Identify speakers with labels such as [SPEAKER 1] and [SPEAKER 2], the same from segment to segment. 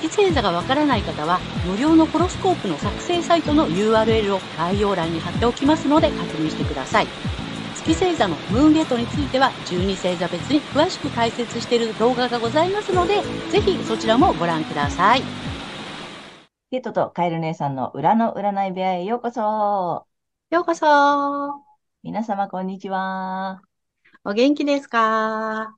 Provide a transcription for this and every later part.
[SPEAKER 1] 月星座がわからない方は無料のホロスコープの作成サイトの URL を概要欄に貼っておきますので確認してください。月星座のムーンゲートについては12星座別に詳しく解説している動画がございますので、ぜひそちらもご覧ください。
[SPEAKER 2] ゲットとカエル姉さんの裏の占い部屋へようこそ。
[SPEAKER 1] ようこそ
[SPEAKER 2] 皆様こんにちは。
[SPEAKER 1] お元気ですか？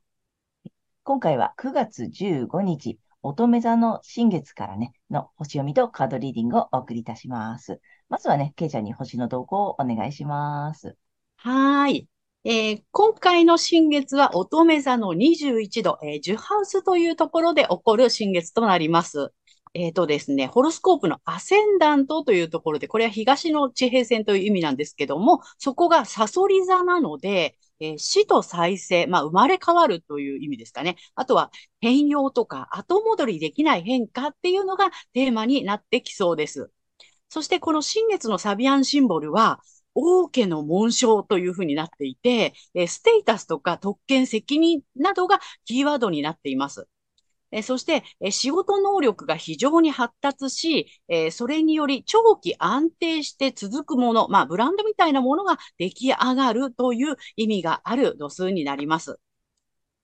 [SPEAKER 2] 今回は9月15日、乙女座の新月からね、の星読みとカードリーディングをお送りいたします。まずはね、ケイちゃんに星の動向をお願いします。
[SPEAKER 1] はい。えー今回の新月は乙女座の21度、えー、10ハウスというところで起こる新月となります。えっとですね、ホロスコープのアセンダントというところで、これは東の地平線という意味なんですけども、そこがサソリ座なので、えー死と再生、まあ生まれ変わるという意味ですかね。あとは変容とか後戻りできない変化っていうのがテーマになってきそうです。そしてこの新月のサビアンシンボルは、王家の紋章というふうになっていて、えーステータスとか特権、責任などがキーワードになっています。えそして、え仕事能力が非常に発達し、えそれにより長期安定して続くもの、まあ、ブランドみたいなものが出来上がるという意味がある度数になります。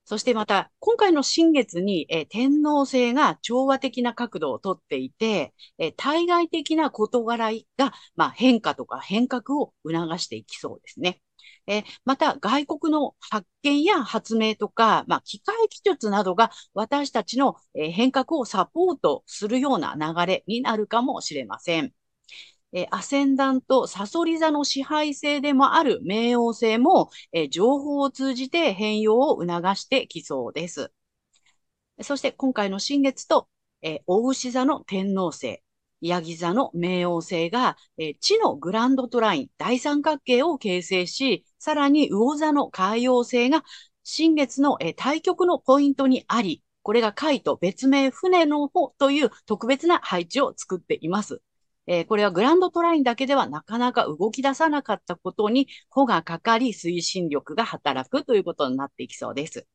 [SPEAKER 1] そしてまた、今回の新月に、え天皇星が調和的な角度をとっていて、え対外的な事柄が、まあ、変化とか変革を促していきそうですね。えーまた、外国の発見や発明とか、まあ、機械技術などが私たちの、え変革をサポートするような流れになるかもしれません。えアセンダント、サソリ座の支配性でもある冥王星も、え情報を通じて変容を促してきそうです。そして今回の新月と、えー、大牛座の天王星、ヤギ座の冥王星が、えー地のグランドトライン、大三角形を形成し、さらに魚座の海王星が新月の、えー対極のポイントにあり、これが海と別名船の方という特別な配置を作っています。えーこれはグランドトラインだけではなかなか動き出さなかったことに、帆がかかり推進力が働くということになっていきそうです。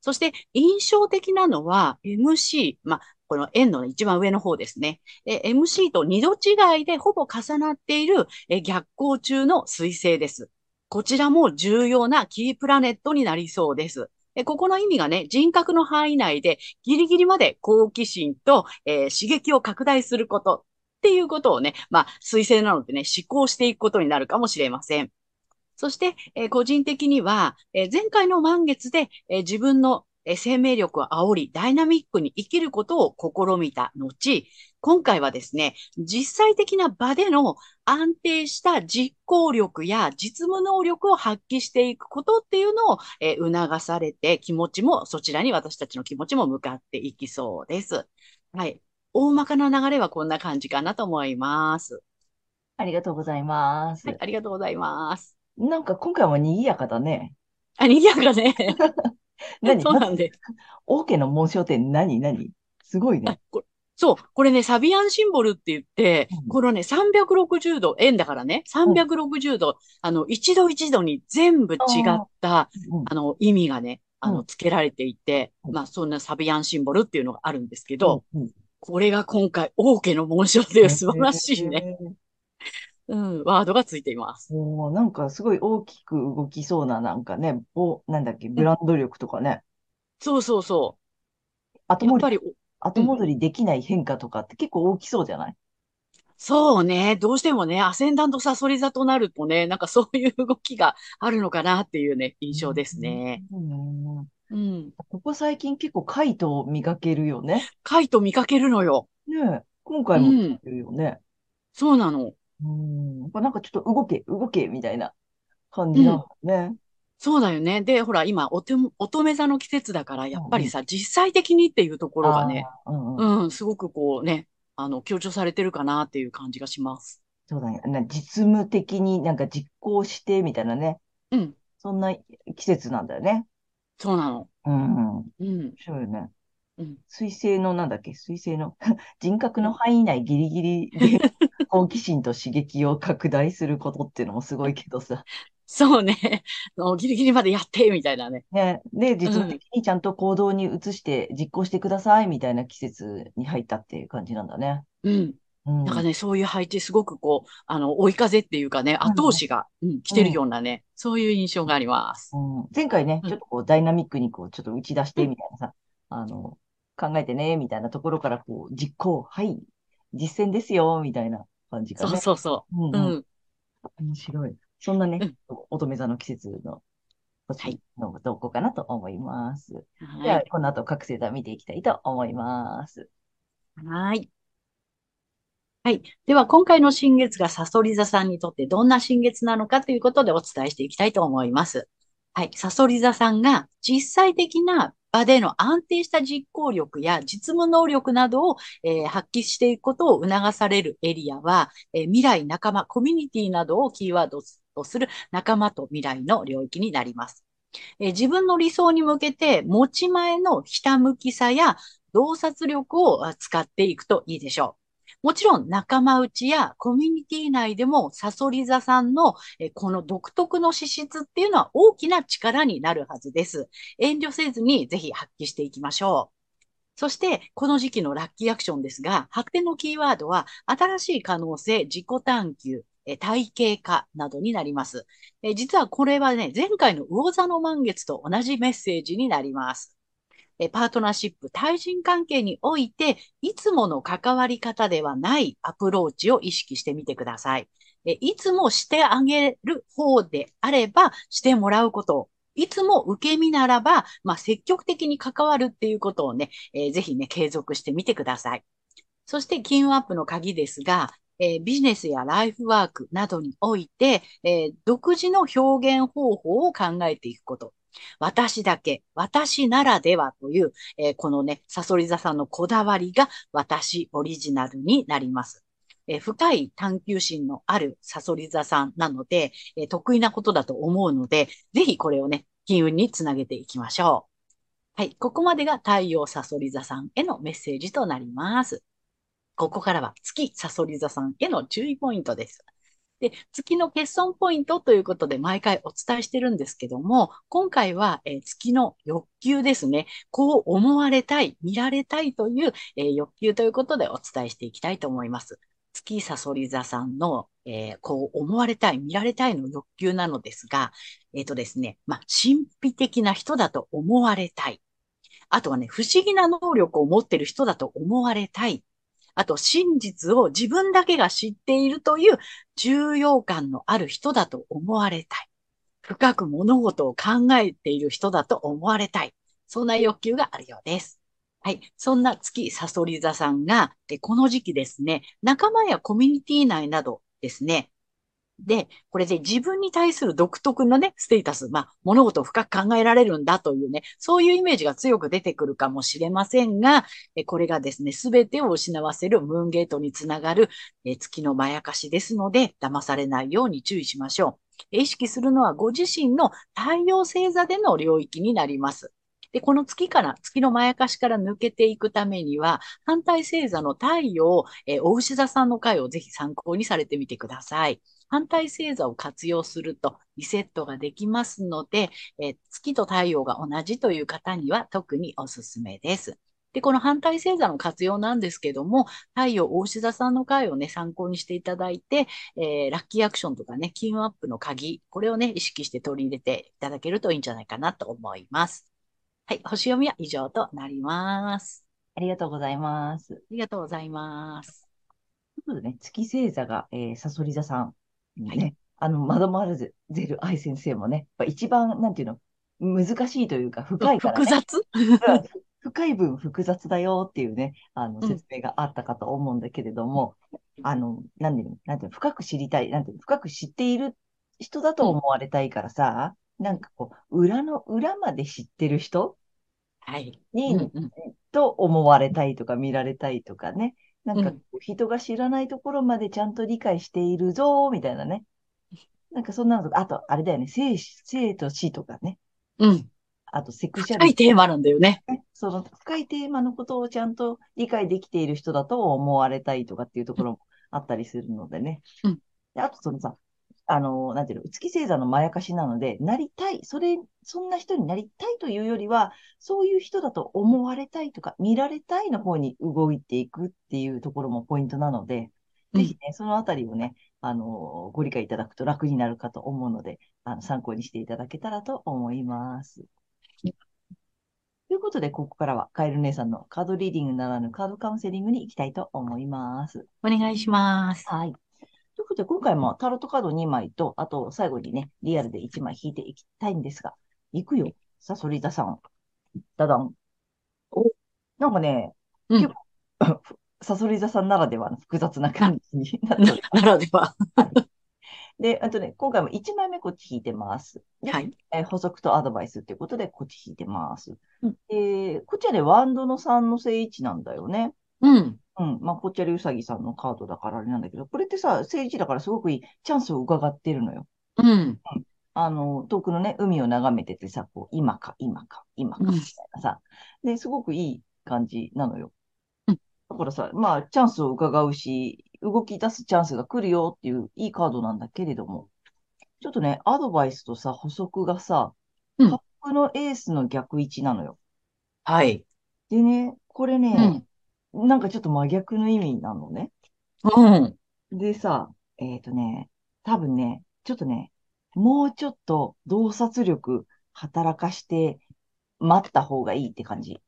[SPEAKER 1] そして印象的なのは MC、まあ、この円の一番上の方ですね。え MC と二度違いでほぼ重なっている逆行中の彗星です。こちらも重要なキープラネットになりそうです。えここの意味がね、人格の範囲内でギリギリまで好奇心と、えー刺激を拡大することっていうことをね、まあ、彗星なのでね、思考していくことになるかもしれません。そして、えー個人的には、えー前回の満月で、えー自分の生命力を煽り、ダイナミックに生きることを試みた後、今回はですね、実際的な場での安定した実行力や実務能力を発揮していくことっていうのを、えー促されて、気持ちも、そちらに私たちの気持ちも向かっていきそうです。はい。大まかな流れはこんな感じかなと思います。
[SPEAKER 2] ありがとうございます。
[SPEAKER 1] はい、ありがとうございます。
[SPEAKER 2] なんか今回も賑やかだね。
[SPEAKER 1] あ、賑やかね。
[SPEAKER 2] 何？
[SPEAKER 1] そうなんで。
[SPEAKER 2] 王家の紋章って何？何？すごい
[SPEAKER 1] あ
[SPEAKER 2] ね。
[SPEAKER 1] こそう、これね、サビアンシンボルって言って、
[SPEAKER 2] うん。
[SPEAKER 1] このね、360度、円だからね、360度、あの、一度一度に全部違った、
[SPEAKER 2] うん。
[SPEAKER 1] あの、意味がね、あの、
[SPEAKER 2] うん。
[SPEAKER 1] 付けられていて、
[SPEAKER 2] うん。
[SPEAKER 1] まあ、そんなサビアンシンボルっていうのがあるんですけど、
[SPEAKER 2] うんうん。
[SPEAKER 1] これが今回、王家の紋章で素晴らしいね。
[SPEAKER 2] へー
[SPEAKER 1] うん、ワードがついています。
[SPEAKER 2] おーなんかすごい大きく動きそうな、なんかね、お、なんだっけ、ブランド力とかね、
[SPEAKER 1] そうそうそう。
[SPEAKER 2] 後戻り、後戻りできない変化とかって結構大きそうじゃない？
[SPEAKER 1] そうね。どうしてもね、アセンダントサソリ座となるとね、なんかそういう動きがあるのかなっていうね、印象ですね。
[SPEAKER 2] うん。
[SPEAKER 1] うん。
[SPEAKER 2] ここ最近結構カイトを見かけるよね。
[SPEAKER 1] カイト見かけるのよ。
[SPEAKER 2] ねえ、今回も見かけるよね。
[SPEAKER 1] そうなの。
[SPEAKER 2] うん。やっぱなんかちょっと動け、動け、みたいな感じなのね。
[SPEAKER 1] そうだよね。で、ほら、今、おて、乙女座の季節だから、やっぱりさ、実際的にっていうところがね、
[SPEAKER 2] あー、うんうん。
[SPEAKER 1] うん、すごくこうね、あの、強調されてるかなっていう感じがします。
[SPEAKER 2] そうだね。な実務的になんか実行してみたいなね。
[SPEAKER 1] うん。
[SPEAKER 2] そんな季節なんだよね。
[SPEAKER 1] そうなの。
[SPEAKER 2] うん。面
[SPEAKER 1] うん。
[SPEAKER 2] 白いよね。
[SPEAKER 1] うん。
[SPEAKER 2] 水星のなんだっけ？水星の 人格の範囲内ギリギリで 好奇心と刺激を拡大することっていうのもすごいけどさ。
[SPEAKER 1] そうね。ギリギリまでやって、みたいなね。
[SPEAKER 2] ね。で、実務的にちゃんと行動に移して実行してくださいみたいな季節に入ったっていう感じなんだね。
[SPEAKER 1] うん。
[SPEAKER 2] うん。
[SPEAKER 1] なんかね、そういう配置、すごくこう、あの、追い風っていうかね、後押しが、うん、来てるようなね、そういう印象があります。
[SPEAKER 2] うん、前回ね、
[SPEAKER 1] うん
[SPEAKER 2] ちょっとこうダイナミックにこうちょっと打ち出してみたいなさ、あの、考えてね、みたいなところからこう実行、はい、実践ですよ、みたいな感じ
[SPEAKER 1] そう
[SPEAKER 2] がね。
[SPEAKER 1] そうそうう。
[SPEAKER 2] んうん
[SPEAKER 1] うん。
[SPEAKER 2] 面白い。そんなね
[SPEAKER 1] うん、
[SPEAKER 2] 乙女座の季節の星の動向かなと思います。で
[SPEAKER 1] は、
[SPEAKER 2] はいこの後各星座見ていきたいと思います。
[SPEAKER 1] はい。はい。では、今回の新月がサソリ座さんにとってどんな新月なのかということでお伝えしていきたいと思います。はい。サソリ座さんが実際的な場での安定した実行力や実務能力などを、えー発揮していくことを促されるエリアは、えー未来仲間、コミュニティなどをキーワードとする仲間と未来の領域になります。えー自分の理想に向けて持ち前のひたむきさや洞察力を使っていくといいでしょう。もちろん仲間内やコミュニティ内でもサソリ座さんのこの独特の資質っていうのは大きな力になるはずです。遠慮せずにぜひ発揮していきましょう。そして、この時期のラッキーアクションですが、発展のキーワードは、新しい可能性、自己探求、体系化などになります。実はこれはね、前回の魚座の満月と同じメッセージになります。えパートナーシップ、対人関係において、いつもの関わり方ではないアプローチを意識してみてください。えいつもしてあげる方であれば、してもらうこと。いつも受け身ならば、まあ、積極的に関わるっていうことをね、えーぜひね、継続してみてください。そして、金運アップの鍵ですが、えービジネスやライフワークなどにおいて、えー独自の表現方法を考えていくこと。私だけ、私ならではという、えーこのね、サソリ座さんのこだわりが私オリジナルになります。えー深い探求心のあるサソリ座さんなので、えー得意なことだと思うので、ぜひこれをね、金運につなげていきましょう。はい。ここまでが太陽サソリ座さんへのメッセージとなります。ここからは月サソリ座さんへの注意ポイントです。で、月の欠損ポイントということで毎回お伝えしてるんですけども、今回は、え月の欲求ですね。こう思われたい、見られたいという、え欲求ということでお伝えしていきたいと思います。月サソリ座さんの、えーこう思われたい、見られたいの欲求なのですが、えっ、とですね、まあ、神秘的な人だと思われたい。あとはね、不思議な能力を持ってる人だと思われたい。あと、真実を自分だけが知っているという重要感のある人だと思われたい。深く物事を考えている人だと思われたい。そんな欲求があるようです。はい。そんな月サソリ座さんが、この時期ですね、仲間やコミュニティ内などですね、で、これで自分に対する独特のね、ステータス、まあ、物事を深く考えられるんだというね、そういうイメージが強く出てくるかもしれませんが、えこれがですね、すべてを失わせるムーンゲートにつながるえ月のまやかしですので、騙されないように注意しましょう。意識するのはご自身の太陽星座での領域になります。で、この月から、月のまやかしから抜けていくためには、反対星座の太陽、えー、お牛座さんの回をぜひ参考にされてみてください。反対星座を活用するとリセットができますので、えー月と太陽が同じという方には特におすすめです。で、この反対星座の活用なんですけども、太陽大志座さんの回をね、参考にしていただいて、えーラッキーアクションとかね、金運アップの鍵、これをね、意識して取り入れていただけるといいんじゃないかなと思います。はい、星読みは以上となります。
[SPEAKER 2] ありがとうございます。
[SPEAKER 1] ありがとうございます。
[SPEAKER 2] ということでね、月星座が、えー、サソリ座さん
[SPEAKER 1] はい
[SPEAKER 2] あの、マドマルゼル愛先生もね、やっぱ一番、なんていうの、難しいというか、深いからね。
[SPEAKER 1] 複雑？
[SPEAKER 2] うん深い分複雑だよっていうね、あの、
[SPEAKER 1] うん
[SPEAKER 2] 説明があったかと思うんだけれども、あの、なんていうの、なんていうの、深く知りたい、なんていうの、深く知っている人だと思われたいからさ、なんかこう、裏の裏まで知ってる人
[SPEAKER 1] はい。
[SPEAKER 2] に、
[SPEAKER 1] うんうん
[SPEAKER 2] と思われたいとか見られたいとかね。なんか
[SPEAKER 1] うん
[SPEAKER 2] 人が知らないところまでちゃんと理解しているぞ、みたいなね。なんかそんなのとか、あと、あれだよね、生生と死とかね。
[SPEAKER 1] うん。
[SPEAKER 2] あと、セクシャ
[SPEAKER 1] 深
[SPEAKER 2] リテ
[SPEAKER 1] いテーマなんだよね。
[SPEAKER 2] その深いテーマのことをちゃんと理解できている人だと思われたいとかっていうところもあったりするのでね。
[SPEAKER 1] うん
[SPEAKER 2] であと、そのさ、あの、なんていうの、月星座のまやかしなので、なりたい、それ、そんな人になりたいというよりは、そういう人だと思われたいとか、見られたいの方に動いていくっていうところもポイントなので、
[SPEAKER 1] うん
[SPEAKER 2] ぜひね、そのあたりをね、あの、ご理解いただくと楽になるかと思うので、あの、参考にしていただけたらと思います。ということで、ここからはカエル姉さんのカードリーディングならぬカードカウンセリングに行きたいと思います。
[SPEAKER 1] お願いします。
[SPEAKER 2] はい。ことで、今回もタロットカード2枚と、あと最後にね、リアルで1枚引いていきたいんですが、いくよ。さそり座さん。ダダン。
[SPEAKER 1] お
[SPEAKER 2] なんかね、
[SPEAKER 1] うん
[SPEAKER 2] 結構 さそり座さんならではの複雑な感じになってお
[SPEAKER 1] ならでは。
[SPEAKER 2] で、あとね、今回も1枚目こっち引いてます。で、
[SPEAKER 1] はい。
[SPEAKER 2] えー補足とアドバイスっていうことでこっち引いてます。
[SPEAKER 1] うん
[SPEAKER 2] えーこっちはね、ワンドの3の正位置なんだよね。
[SPEAKER 1] うん。
[SPEAKER 2] うん。まあ、ぽっちゃりうさぎさんのカードだからあれなんだけど、これってさ、正位置だからすごくいいチャンスを伺ってるのよ。
[SPEAKER 1] うん。
[SPEAKER 2] あの、遠くのね、海を眺めててさ、こう、今か、今か、今か、
[SPEAKER 1] うん
[SPEAKER 2] みたいなさ。で、すごくいい感じなのよ。
[SPEAKER 1] うん
[SPEAKER 2] だからさ、まあ、チャンスを伺うし、動き出すチャンスが来るよっていういいカードなんだけれども、ちょっとね、アドバイスとさ、補足がさ、
[SPEAKER 1] うん
[SPEAKER 2] カップのエースの逆位置なのよ。
[SPEAKER 1] はい。
[SPEAKER 2] でね、これ
[SPEAKER 1] う
[SPEAKER 2] ね
[SPEAKER 1] ん。、
[SPEAKER 2] なんかちょっと真逆の意味なのね。
[SPEAKER 1] うん。
[SPEAKER 2] でさ、えっとね、多分ね、ちょっとね、もうちょっと洞察力働かして待った方がいいって感じ。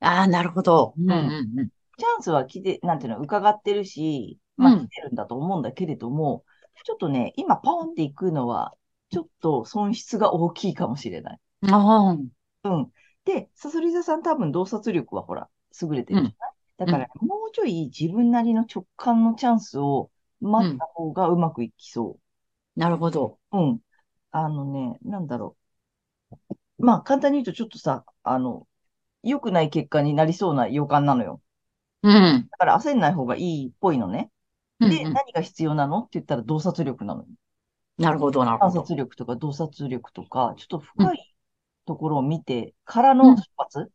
[SPEAKER 1] ああ、なるほど。うん
[SPEAKER 2] ん
[SPEAKER 1] うん
[SPEAKER 2] チャンスは来て、なんていうの、伺ってるし、まあ
[SPEAKER 1] うん
[SPEAKER 2] 来てるんだと思うんだけれども、ちょっとね、今ポンって行くのは、ちょっと損失が大きいかもしれない。
[SPEAKER 1] うん。ああ。
[SPEAKER 2] うん。で、さそり座さん多分洞察力はほら、優れてるじゃない、だから、もうちょい自分なりの直感のチャンスを待った方がうまくいきそう。
[SPEAKER 1] なるほど。
[SPEAKER 2] うん。あのね、なんだろう。まあ、簡単に言うと、ちょっとさ、あの、良くない結果になりそうな予感なのよ。
[SPEAKER 1] うん。
[SPEAKER 2] だから焦んない方がいいっぽいのね。で、
[SPEAKER 1] うんうん
[SPEAKER 2] 何が必要なのって言ったら洞察力なのよ。
[SPEAKER 1] なるほど、なるほど。
[SPEAKER 2] 観察力とか洞察力とか、ちょっと深いところを見てからの出発。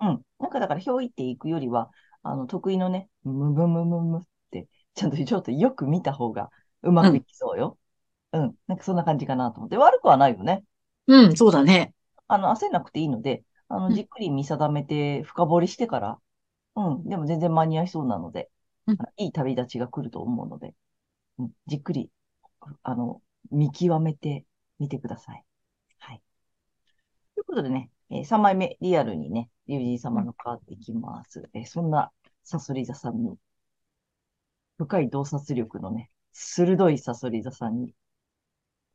[SPEAKER 1] うん。
[SPEAKER 2] うん。なんかだから、ひょいっていくよりは、あの、得意のね、むむむむむって、ちゃんとちょっとよく見た方がうまくいきそうよ。うん。なんかそんな感じかなと思って。悪くはないよね。
[SPEAKER 1] うん、そうだね。
[SPEAKER 2] あの、焦んなくていいので、あの、
[SPEAKER 1] うん
[SPEAKER 2] じっくり見定めて、深掘りしてから、うん、でも全然間に合いそうなので、
[SPEAKER 1] うん
[SPEAKER 2] いい旅立ちが来ると思うので、うん、じっくり、あの、見極めてみてください。はい。ということでね、え3枚目、リアルにね、リュウジー様のカードいきます。えーそんな、サソリ座さんに、深い洞察力のね、鋭いサソリ座さんに、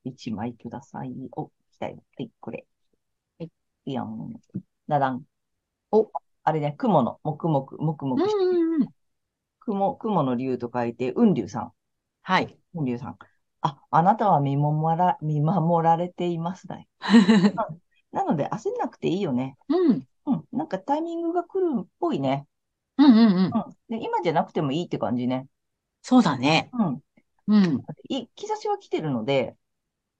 [SPEAKER 2] 1枚ください。お、来たよ。はい、これ。はい、いやん。だだん。
[SPEAKER 1] お、
[SPEAKER 2] あれね、雲の、もくもく、もくも
[SPEAKER 1] うん
[SPEAKER 2] くして。雲、雲の竜と書いて、雲竜さん。
[SPEAKER 1] はい。
[SPEAKER 2] 雲竜さん。あ、あなたは見守ら、見守られていますね。なので、焦んなくていいよね。
[SPEAKER 1] うん。
[SPEAKER 2] うん。なんかタイミングが来るっぽいね。
[SPEAKER 1] うんうんうん。
[SPEAKER 2] うん。で、今じゃなくてもいいって感じね。
[SPEAKER 1] そうだね。
[SPEAKER 2] うん。
[SPEAKER 1] うん。
[SPEAKER 2] い、兆しは来てるので、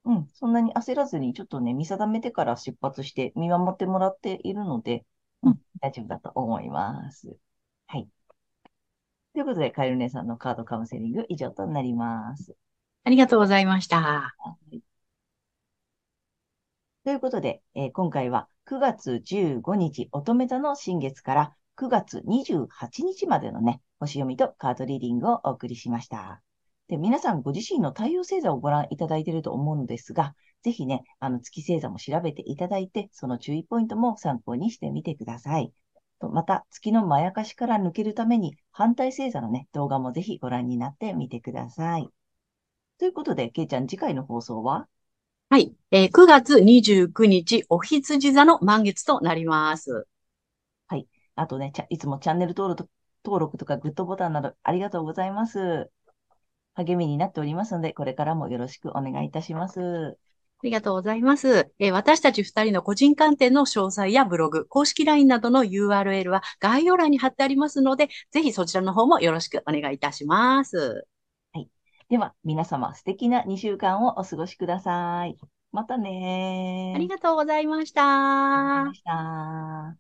[SPEAKER 2] うん。そんなに焦らずに、ちょっとね、見定めてから出発して見守ってもらっているので、うん。大丈夫だと思います。はい。ということで、カエル姉さんのカードカウンセリング以上となります。
[SPEAKER 1] ありがとうございました。
[SPEAKER 2] はいということで、えー今回は9月15日乙女座の新月から9月28日までのね、星読みとカードリーディングをお送りしました。で、皆さんご自身の太陽星座をご覧いただいていると思うのですが、ぜひね、あの月星座も調べていただいて、その注意ポイントも参考にしてみてください。とまた、月のまやかしから抜けるために、反対星座のね、動画もぜひご覧になってみてください。ということで、けいちゃん、次回の放送は？
[SPEAKER 1] はい。えー、9月29日、お羊座の満月となります。はい。
[SPEAKER 2] あとね、いつもチャンネル登録登録とかグッドボタンなどありがとうございます。励みになっておりますので、これからもよろしくお願いいたします。
[SPEAKER 1] ありがとうございます。えー、私たち二人の個人鑑定の詳細やブログ、公式 LINE などの URL は概要欄に貼ってありますので、ぜひそちらの方もよろしくお願いいたします。
[SPEAKER 2] では、皆様素敵な2週間をお過ごしください。またね。
[SPEAKER 1] ありがとうござい
[SPEAKER 2] ました。